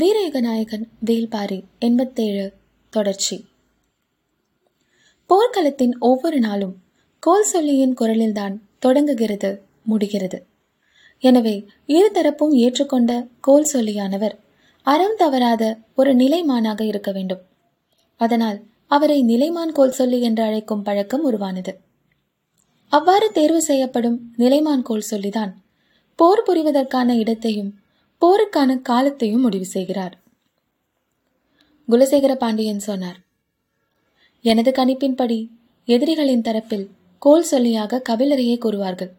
வீரயுக நாயகன் வேல்பாரி எண்பத்தேழு தொடர்ச்சி. போர்க்களத்தின் ஒவ்வொரு நாளும் கோல் சொல்லியின் குரலில்தான் தொடங்குகிறது முடிகிறது. எனவே இருதரப்பும் ஏற்றுக்கொண்ட கோல் சொல்லியானவர் அறம் தவறாத ஒரு நிலைமானாக இருக்க வேண்டும். அதனால் அவரை நிலைமான் கோல் சொல்லி என்று அழைக்கும் பழக்கம் உருவானது. அவ்வாறு தேர்வு செய்யப்படும் நிலைமான் கோல் சொல்லிதான் போர் புரிவதற்கான இடத்தையும் போருக்கான காலத்தையும் முடிவு செய்கிறார். குலசேகர பாண்டியன் சொன்னார் எனது கணிப்பின்படி எதிரிகளின் தரப்பில் கோல் சொல்லியாக கபிலரையே கூறுவார்கள்.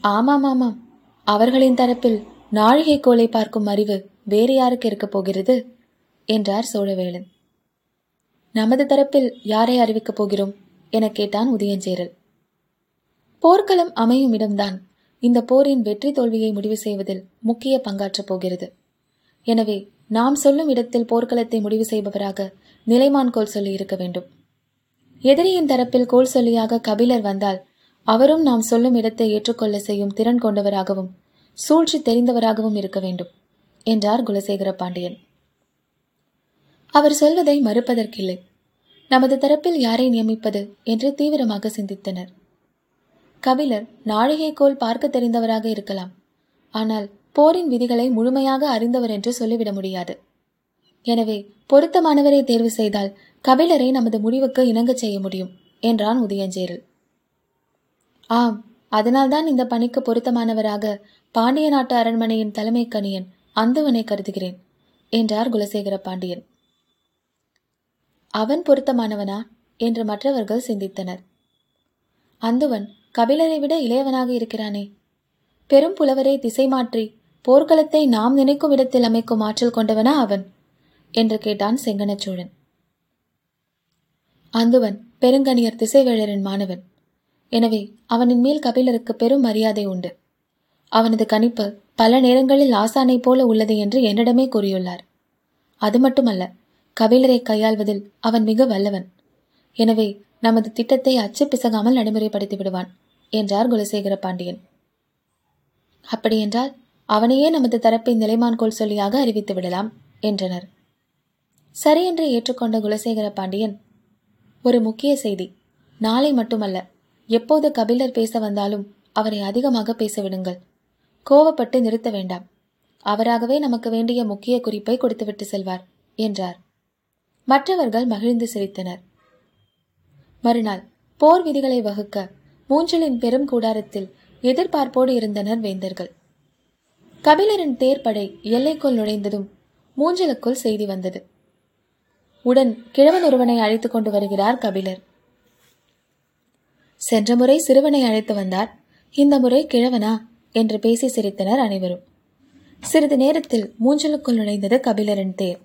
ஆமாம் ஆமாம். அவர்களின் தரப்பில் நாழிகை கோலை பார்க்கும் அறிவு வேறு யாருக்கு இருக்கப் போகிறது? என்றார் சோழவேளன் நமது தரப்பில் யாரை அறிவிக்கப் போகிறோம்? என கேட்டான் உதயஞ்சேரல். போர்க்களம் அமையும் இடம்தான். இந்த போரின் வெற்றி தோல்வியை முடிவு செய்வதில் முக்கிய பங்காற்றப் போகிறது. எனவே நாம் சொல்லும் இடத்தில் போர்க்களத்தை முடிவு செய்பவராக நிலைமான் கோல் சொல்லி இருக்க வேண்டும். எதிரியின் தரப்பில் கோல் சொல்லியாக கபிலர் வந்தால் அவரும் நாம் சொல்லும் இடத்தை ஏற்றுக்கொள்ள செய்யும் திறன் கொண்டவராகவும் சூழ்ச்சி தெரிந்தவராகவும் இருக்க வேண்டும் என்றார் குலசேகர பாண்டியன். அவர் சொல்வதை மறுப்பதற்கில்லை. நமது தரப்பில் யாரை நியமிப்பது என்று தீவிரமாக சிந்தித்தனர். கபிலர் நாழிகைக்கோள் பார்க்க தெரிந்தவராக இருக்கலாம். ஆனால் போரின் விதிகளை முழுமையாக அறிந்தவர் என்று சொல்லிவிட முடியாது. எனவே பொருத்தமானவரை தேர்வு செய்தால் கபிலரை நமது முடிவுக்கு இணங்கச் செய்ய முடியும் என்றான் உதயஞ்சேரல். ஆம் அதனால்தான் இந்த பணிக்கு பொருத்தமானவராக பாண்டிய நாட்டு அரண்மனையின் தலைமை கணியன் அந்தவனை கருதுகிறேன் என்றார் குலசேகர பாண்டியன். அவன் பொருத்தமானவனா? என்று மற்றவர்கள் சிந்தித்தனர். அந்துவன் கபிலரை விட இளையவனாக இருக்கிறானே. பெரும் புலவரை திசை மாற்றி. போர்க்களத்தை நாம் நினைக்கும் இடத்தில் அமைக்கும் ஆற்றல் கொண்டவனா அவன்? என்று கேட்டான் செங்கனச்சோழன் அந்துவன் பெருங்கணியர் திசைவேழரின் மாணவன். எனவே அவனின் மேல் கபிலருக்கு பெரும் மரியாதை உண்டு. அவனது கணிப்பு பல நேரங்களில் ஆசானை போல உள்ளது என்று என்னிடமே கூறியுள்ளார். அது மட்டுமல்ல கபிலரை கையாள்வதில் அவன் மிக வல்லவன். எனவே நமது திட்டத்தை அச்சு பிசகாமல் நடைமுறைப்படுத்தி விடுவான் என்றார் குலசேகர பாண்டியன் அப்படியென்றால் அவனையே நமது தரப்பை நிலைமான்கோள் சொல்லியாக அறிவித்து விடலாம் என்றனர். சரி என்று ஏற்றுக்கொண்ட குலசேகர பாண்டியன் ஒரு முக்கிய செய்தி நாளை மட்டுமல்ல எப்போது கபிலர் பேச வந்தாலும் அவரை அதிகமாக பேசவிடுங்கள் கோவப்பட்டு நிறுத்த வேண்டாம். அவராகவே நமக்கு வேண்டிய முக்கிய குறிப்பை கொடுத்துவிட்டு செல்வார் என்றார். மற்றவர்கள் மகிழ்ந்து சிரித்தனர். மறுநாள் போர் விதிகளை வகுக்க மூஞ்சலின் பெரும் கூடாரத்தில் எதிர்பார்ப்போடு இருந்தனர் வேந்தர்கள். கபிலரின் தேர்ப்படை எல்லைக்குள் நுழைந்ததும் மூஞ்சலுக்குள் செய்தி வந்தது. உடன் கிழவன் ஒருவனை அழைத்துக் கொண்டு வருகிறார் கபிலர். சென்ற முறை சிறுவனை அழைத்து வந்தார். இந்த முறை கிழவனா? என்று பேசி சிரித்தனர் அனைவரும். சிறிது நேரத்தில் மூஞ்சலுக்குள் நுழைந்தது கபிலரின் தேர்.